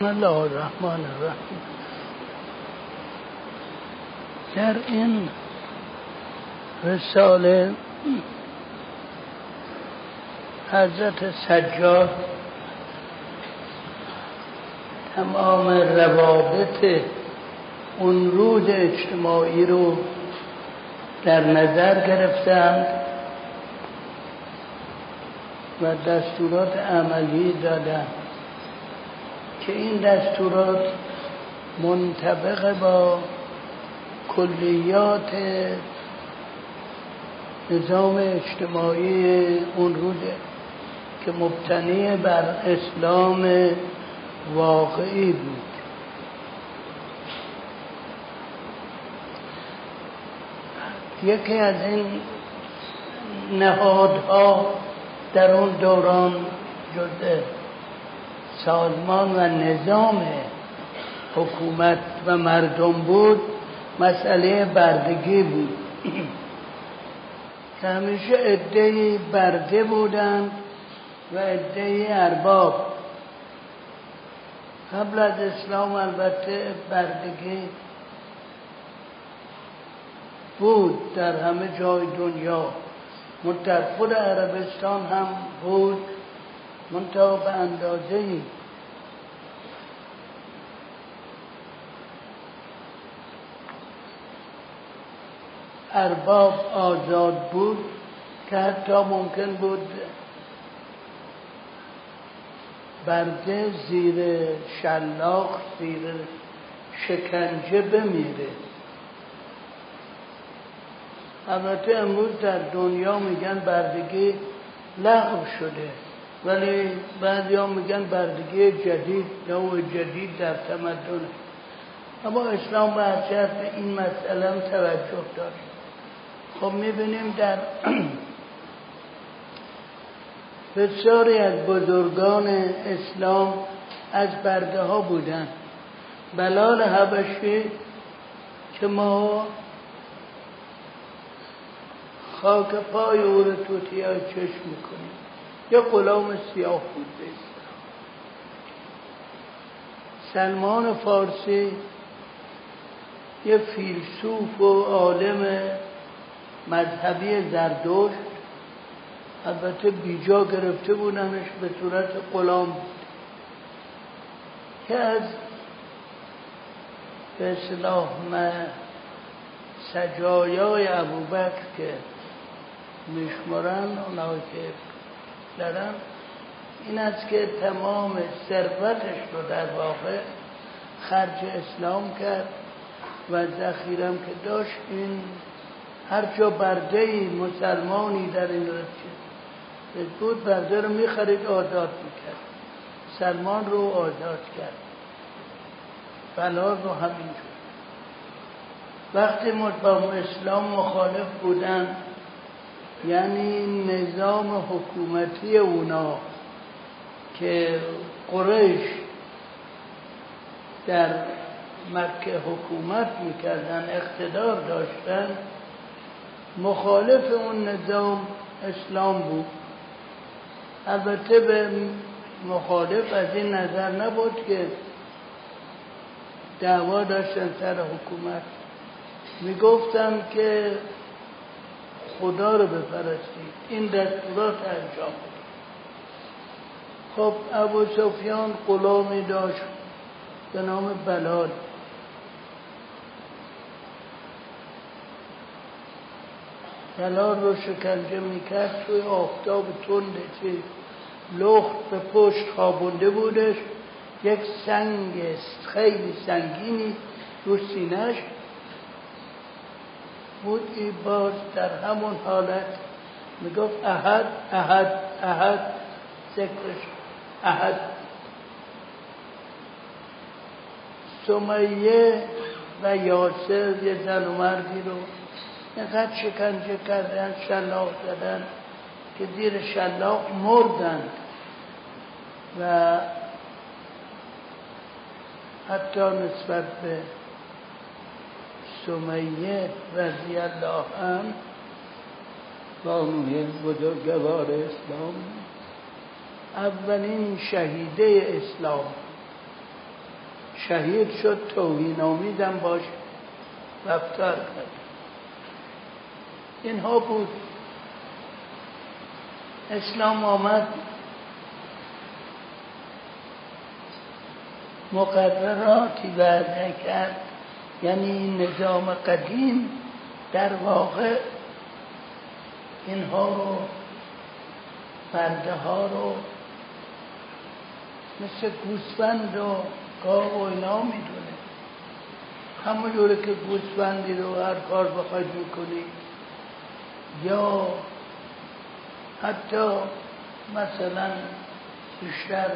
الله الرحمن الرحیم. در این رساله حضرت سجاد تمام روابط اون روز اجتماعی رو در نظر گرفتند و دستورات عملی دادند. که این دستورات منطبق با کلیات نظام اجتماعی اون روزه که مبتنی بر اسلام واقعی بود. یکی از این نهادها در اون دوران جزء سازمان و نظام حکومت و مردم بود مسئله بردگی بود. که همیشه عده برده بودند و عده ارباب. قبل از اسلام البته بردگی بود در همه جای دنیا. در خود عربستان هم بود منتها به اندازه ارباب آزاد بود که حتی ممکن بود برده زیر شلاق زیر شکنجه بمیره. البته امروز در دنیا میگن بردگی لغو شده ولی بعضی ها میگن بردگی جدید نوع جدید در تمدن. اما اسلام به این مسئله هم توجه داشت. خب می‌بینیم در بسیاری از بزرگان اسلام از برده ها بودن. بلال حبشی که ما خاک پای او رو های چشم می‌کنیم. یا غلام سیاه بود سلمان فارسی یه فیلسوف و عالم مذهبی زردوش البته بیجا گرفته بودنش به صورت بود. که از به اصلاح سجایای ابوبکر که میشمارن اونایی که دارن این است که تمام ثروتش رو در واقع خرج اسلام کرد و ذخیرم که داشت این هر جا برده مسلمانی در این رسید بود برده رو می‌خرید آزاد می‌کرد. سلمان رو آزاد کرد. بلال رو همینجور وقتی با اسلام مخالف بودن یعنی نظام حکومتی اونا که قریش در مکه حکومت می‌کردن اقتدار داشتن مخالف اون نظام اسلام بود. البته به مخالف از این نظر نبود که دعوا داشتن سر حکومت. می‌گفتن که خدا رو بپرستید. این دستورات انجام خب ابو سفیان غلامی داشت به نام بلال. بلال رو شکنجه می‌کرد توی آفتاب تنده که لخت به پشت خوابونده بودش. یک سنگ خیلی سنگینی رو سینش بود ای باز در همون حالت. می‌گفت احد احد احد. ذکرش احد. سمیه و یاسر یه زن و مردی رو اینقدر شکنجه کردن شلاق زدن که دیر شلاق مردن. و حتی نسبت به سمیه رضی الله عنه بانوی بزرگوار اسلام. اولین شهیده اسلام. شهید شد توهین آمیدم باش رفتار کرد. اینها بود. اسلام آمد. مقرراتی وعده کرد. یعنی این نظام قدیم در واقع اینها رو برده ها رو مثل گوسفند و گاو و اینا می‌دونه. همون جوره که گوسفندی رو هر کار بخواید می‌کنی. یا حتی مثلا بیشتر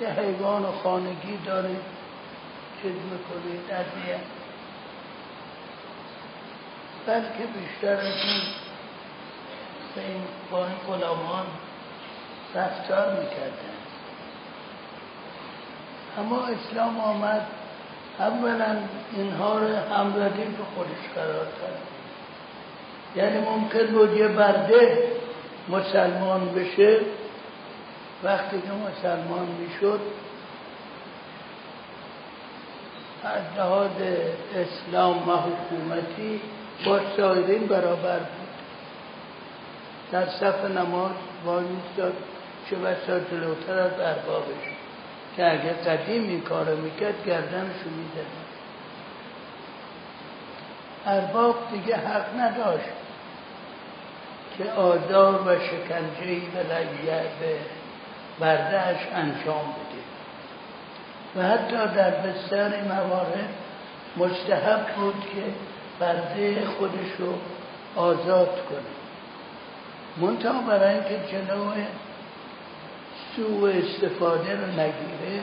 یه حیوان خانگی دارید چیز می‌کنید ادیه بلکه بیشتر از این به این با این غلامان رفتار می‌کردن. اما اسلام آمد اولا اینها رو همزدی به خودش قرار کرد یعنی ممکن بود یه برده مسلمان بشه. وقتی که مسلمان می‌شد از لحاظ اسلام و حکومتی با سایرین برابر بود. در صف نماز وای میستاد چه بسا جلوتر از اربابش که اگر قدیم این کار می‌کرد گردنشو می‌زد. ارباب دیگه حق نداشت. که آزار و شکنجهی به به بردهش انجام بده. و حتی در بسیاری موارد مستحب بود که برده خودش رو آزاد کنه. منتها برای اینکه جلو سوء استفاده رو نگیره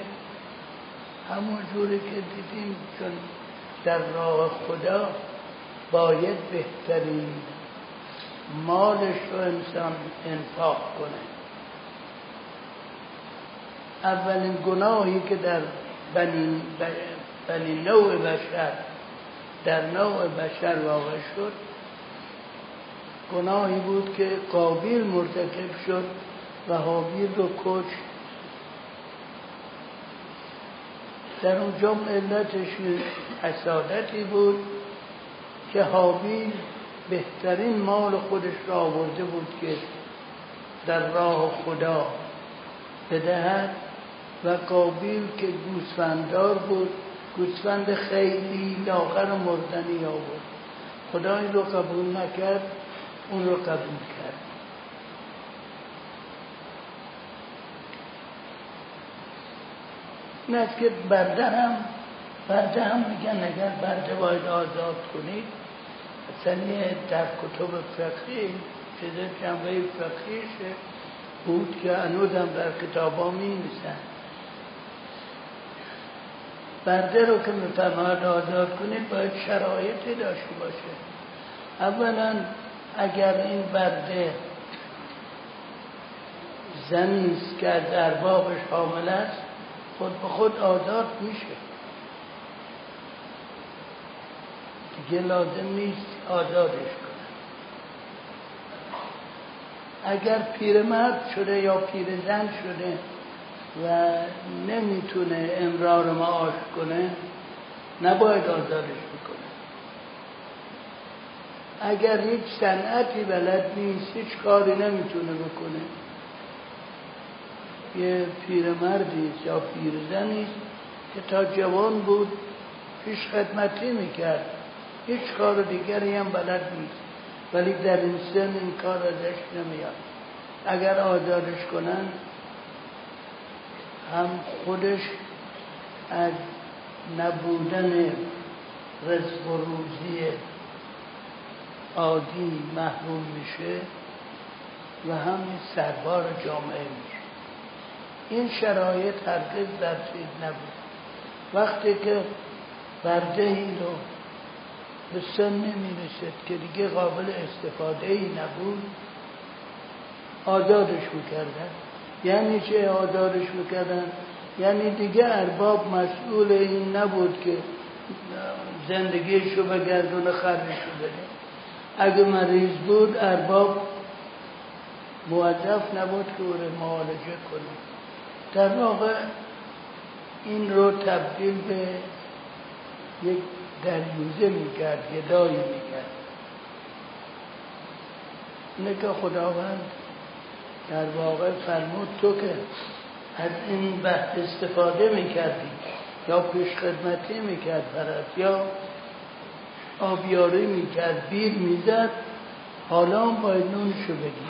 همون جوری که دیدیم چون در راه خدا باید بهترین مالش رو انسان انفاق کنه. اولین گناهی که در بنی, بنی نوع بشر در نوع بشر واقع شد گناهی بود که قابیل مرتکب شد و حابیل رو کش در اونجا علتش حسادتی بود که حابیل بهترین مال خودش را آورده بود که در راه خدا بدهد و قابیل که گوسفندار بود گوسفند خیلی لاغر مردنی آورد. خدا این رو قبول نکرد اون رو قبول کرد. است که برده هم میگن اگر برده باید آزاد کنید. اصلا در کتب فقهی چیز جنبه فقهیشه بود که انودم در کتاب ها می برده رو که میفرماید آزاد کنید باید شرایطی داشته باشه. اولا اگر این برده زنی است که از اربابش حامل است خود به خود آزاد میشه. دیگه لازم نیست. آزادش کنه. اگر پیرمرد شده یا پیرزن شده و نمی‌تونه امرار معاش کنه نباید آزادش بکنه. اگر هیچ صنعتی بلد نیست هیچ کاری نمی‌تونه بکنه. یه پیرمردی یا پیرزنی که تا جوان بود پیش خدمتی می‌کرد. هیچ کار دیگری هم بلد نیست. ولی در این سن این کار ازش نمیاد. اگر آزادش کنن هم خودش از نبودن رزق و روزی عادی محروم میشه و هم سربار جامعه میشه. این شرایط هرگز در چیز نبود. وقتی که برده ای رو به سن نمی‌رسد که دیگه قابل استفاده ای نبود. آزادش می‌کردن. یعنی چه آزادش می‌کردن؟ یعنی دیگه ارباب مسئول این نبود که زندگیشو بگردون خرجشو بده. اگه مریض بود ارباب موظف نبود که او معالجه کنه. در واقع این رو تبدیل به یک دریوزه می‌کرد گدایی می‌کرد. اینه که خداوند در واقع فرمود تو که از این بحث استفاده می‌کردی یا پیش خدمتی می‌کرد برات یا آبیاری می‌کرد بیر می‌زد حالا باید نونشو بدی.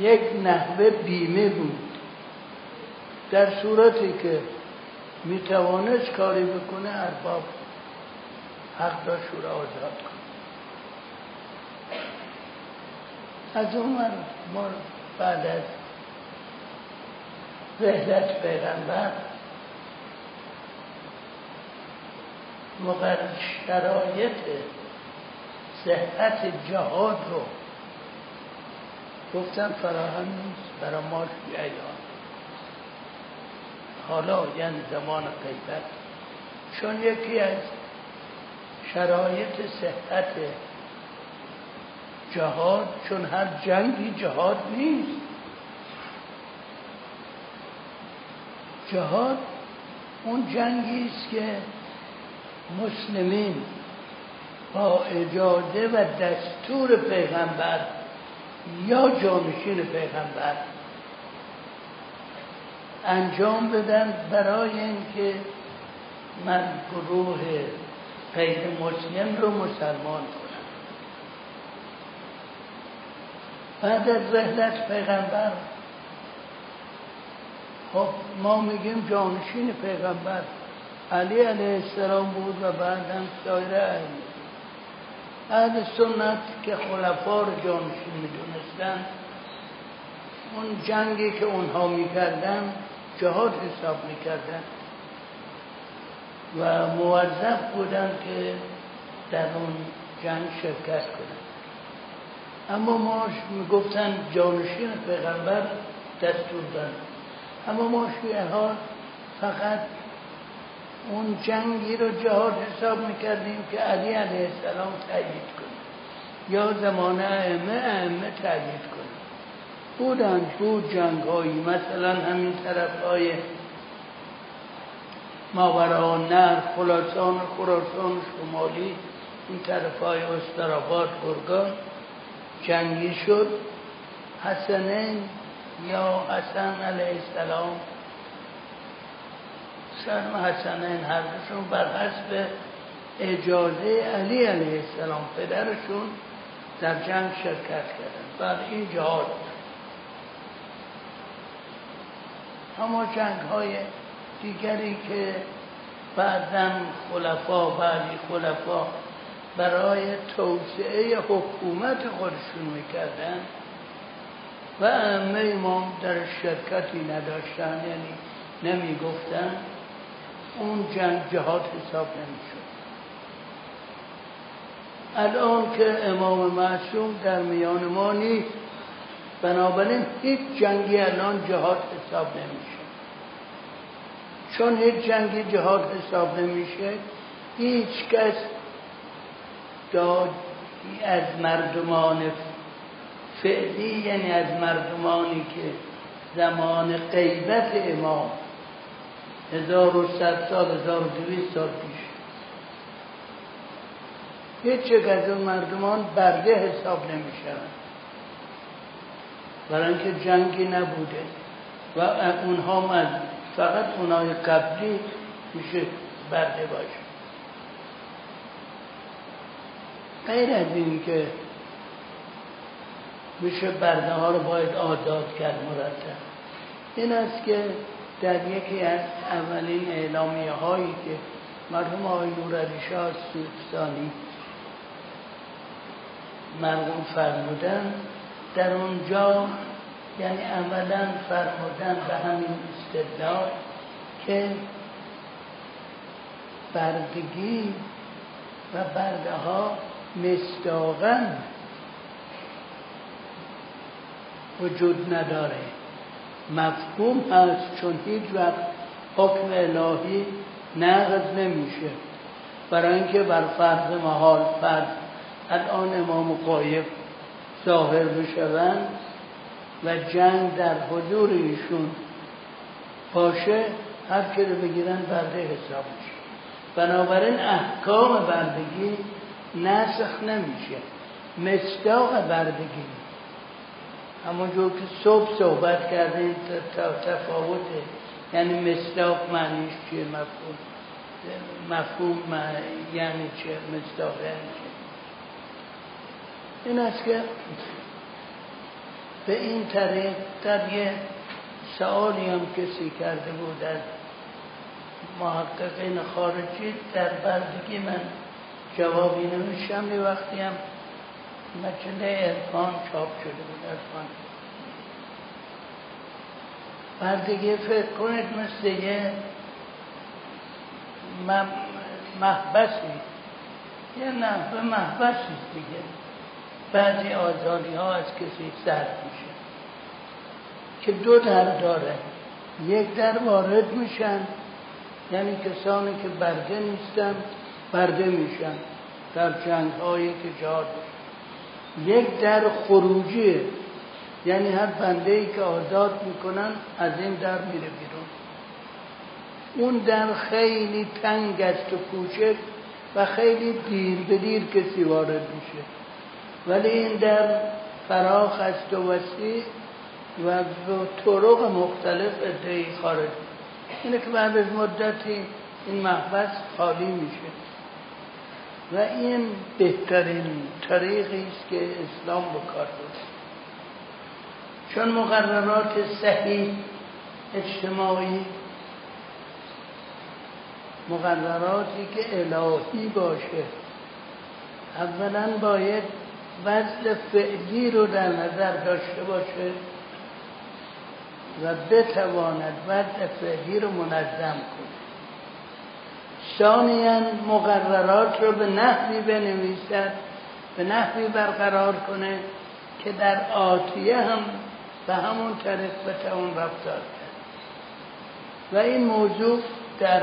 یک نحوه بیمه بود. در صورتی که می‌توانست کاری بکنه ارباب حق داشت را آزاد کن. از اون ما بعد از رهلت پیغمبر مقرر شرایط صحت جهاد رو گفتن فراهم نیست برای ما ایان حالا یعنی زمان قیبت چون یکی از شرایط صحت جهاد چون هر جنگی جهاد نیست. جهاد اون جنگی است که مسلمین با اجازه و دستور پیغمبر یا جانشین پیغمبر انجام بدن برای اینکه من گروه غیر مسلم رو مسلمان کنم. بعد از رحلت پیغمبر خب ما میگیم جانشین پیغمبر. علی علیه السلام بود و بعدم سایر اهل سنت که خلفا رو جانشین می‌دونستن اون جنگی که اونها می‌کردن جهاد حساب می‌کردن و موظف بودن که در اون جنگ شرکت کنن. اما ما می‌گفتن جانشین پیغمبر دستور دارن اما ما شیعه فقط اون جنگی رو جهاد حساب می‌کردیم که علی علیه السلام تایید کنه. یا زمان ائمه ائمه تایید کنه. بودن بود جنگ هایی مثلا همین طرف های ماورا نر خلاصان خراسان شمالی این طرف های استراباد گرگان جنگی شد. حسنین یا حسن علیه السلام. شرم حسنین هر دوشون بر حسب اجازه علی علیه السلام پدرشون در جنگ شرکت کردن. بر این جهاد اما جنگ های دیگری که بعدا خلفا بعدی خلفا برای توسعه حکومت خودشون می‌کردن و امام در شرکتی نداشتن یعنی نمی‌گفتن. اون جنگ جهاد حساب نمی‌شد. الان که امام معصوم در میان ما نیست. بنابراین هیچ جنگی الان جهاد حساب نمیشه. چون هیچ جنگی جهاد حساب نمیشه هیچ کس داد از مردمان فعلی یعنی از مردمانی که زمان قیبت امام هزار و ست سال هزار و دویست سال پیش. هیچ یک از اون مردمان برده حساب نمیشن. برای اینکه جنگی نبوده و اونها من فقط اونای قبلی میشه برده باشه. غیر از این که میشه برده ها رو باید آزاد کرد مرتب. این است که در یکی از اولین اعلامیه هایی که مرحوم آقای نورعلی شاه سوستانی مرحوم فرمودن در اونجا یعنی عملا فرمودن به همین استدلال که بردگی و برده ها مستاقا وجود نداره. مفهوم هست چون هیچ وقت حکم الهی نقض نمیشه. برای اینکه بر فرض محال فرض الان امام قایب ظاهر بشوند و جنگ در حضور ایشون باشه هر که رو بگیرن برده حساب میشه. بنابراین احکام بردگی نسخ نمیشه. مصداق بردگی. همونجور که صبح صحبت کردیم تفاوته یعنی مصداق معنیش چیه؟ مفهوم مفهوم یعنی چه؟ مصداق یعنی چه؟ این است که به این طریق در یه سوالی هم کسی کرده بود از محققین خارجی در بردگی من جوابی نمیشم. یه وقتی هم مجله ارفان چاپ شده بود ارفان بردگی فکر کنید مثل یه محبسی. یه نحوه محبسی دیگه. بعضی آزادی ها از کسی سرد میشه که دو در داره. یک در وارد میشن یعنی کسانی که برده نیستن برده میشن در جنگ هایی که جهاد یک در خروجیه یعنی هر بنده ای که آزاد می‌کنن از این در میره بیرون. اون در خیلی تنگ است و کوچک و خیلی دیر به دیر کسی وارد میشه. ولی این در فراخ است و وسیع و به طرق مختلف ادهی خارج. اینه که بعد از مدتی این محبس خالی میشه. و این بهترین طریقی است که اسلام بکار بود چون مقررات صحیح اجتماعی مقرراتی که الهی باشه اولا باید وضع فعلی رو در نظر داشته باشه و بتواند وضع فعلی رو منظم کنه. ثانیا مقررات رو به نحوی بنویسد به نحوی برقرار کنه که در آتیه هم به همون طریق بتوان رفتار کرد. و این موضوع در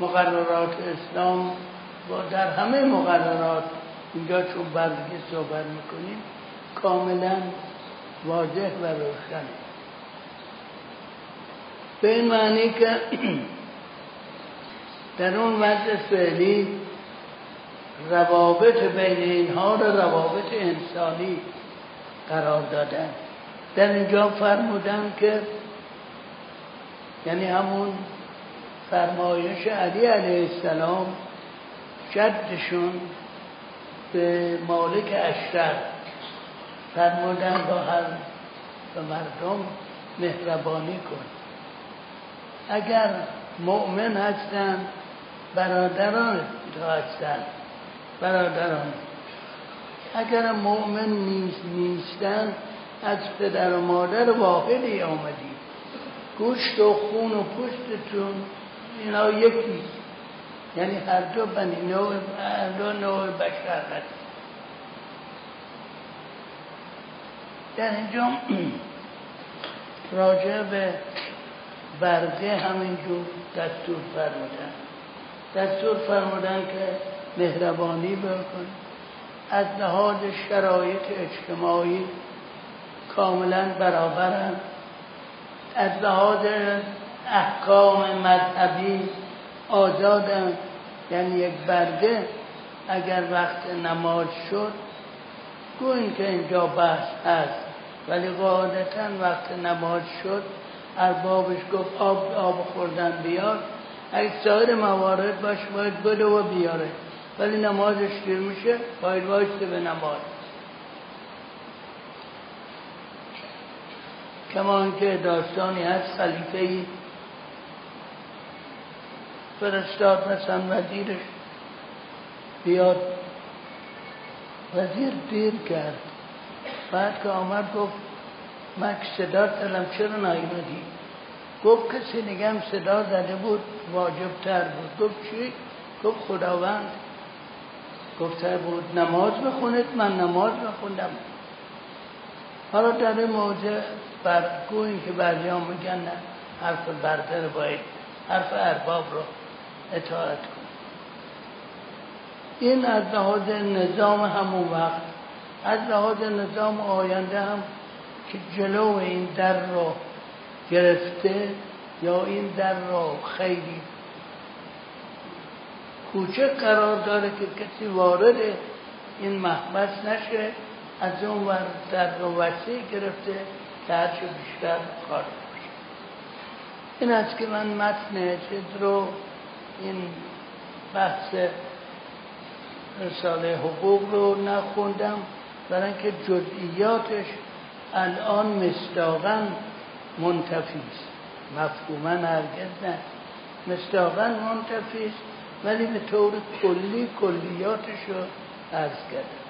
مقررات اسلام و در همه مقررات اینجا چون بردگی صحبت می‌کنیم کاملا واضح و روشن. به این معنی که در اون وضع فعلی روابط بین اینها را روابط انسانی قرار دادن. در اینجا فرمودن که یعنی همون فرمایش علی علیه السلام جدشون به مالک اشرف فرمودن با هر به مردم مهربانی کن. اگر مؤمن هستن برادران تو هستن. برادران. اگر مؤمن نیست نیستن از پدر و مادر واحدی آمدی. گوشت و خون و پوستتون اینا یکی یعنی هر دو بنی نوع هر دو نوع بشر هست. در اینجا راجع به برده همینجور دستور فرمودن. دستور فرمودن که مهربانی بکن. از لحاظ شرایط اجتماعی کاملا برابرن. از لحاظ احکام مذهبی آزادن یعنی یک برده اگر وقت نماز شد گوین که اینجا بحث هست. ولی قاعدتا وقت نماز شد اربابش گفت آب آب خوردن بیار. اگه سایر موارد باش باید بده و بیاره. ولی نمازش دیر میشه باید وایسته به نماز. کما که داستانی هست خلیفه فرستاد مثلا وزیرش بیاد. وزیر دیر کرد. بعد که آمد گفت من صدا تلم چرا نایمدی گفت کسی نگم صدا زده بود واجب تر بود. گفت چی؟ گفت خداوند گفته بود نماز بخونید من نماز بخوندم. حالا در این موضع برگویی که بعضی میگن نه حرف برده باید حرف ارباب رو اطاعت کن. این از لحاظ نظام همون وقت از لحاظ نظام آینده هم که جلو این در رو گرفته یا این در رو خیلی کوچه قرار داره که کسی وارد این محبس نشه از اون ور در وسیع گرفته که هرچه بیشتر کار باشه این است که من متن چیز رو این بحث رساله حقوق رو نخوندم برای اینکه جزئیاتش الان مستاقا منتفی است. مفهوما هرگز نه. منتفی است ولی به طور کلی کلیاتش رو عرض کردم.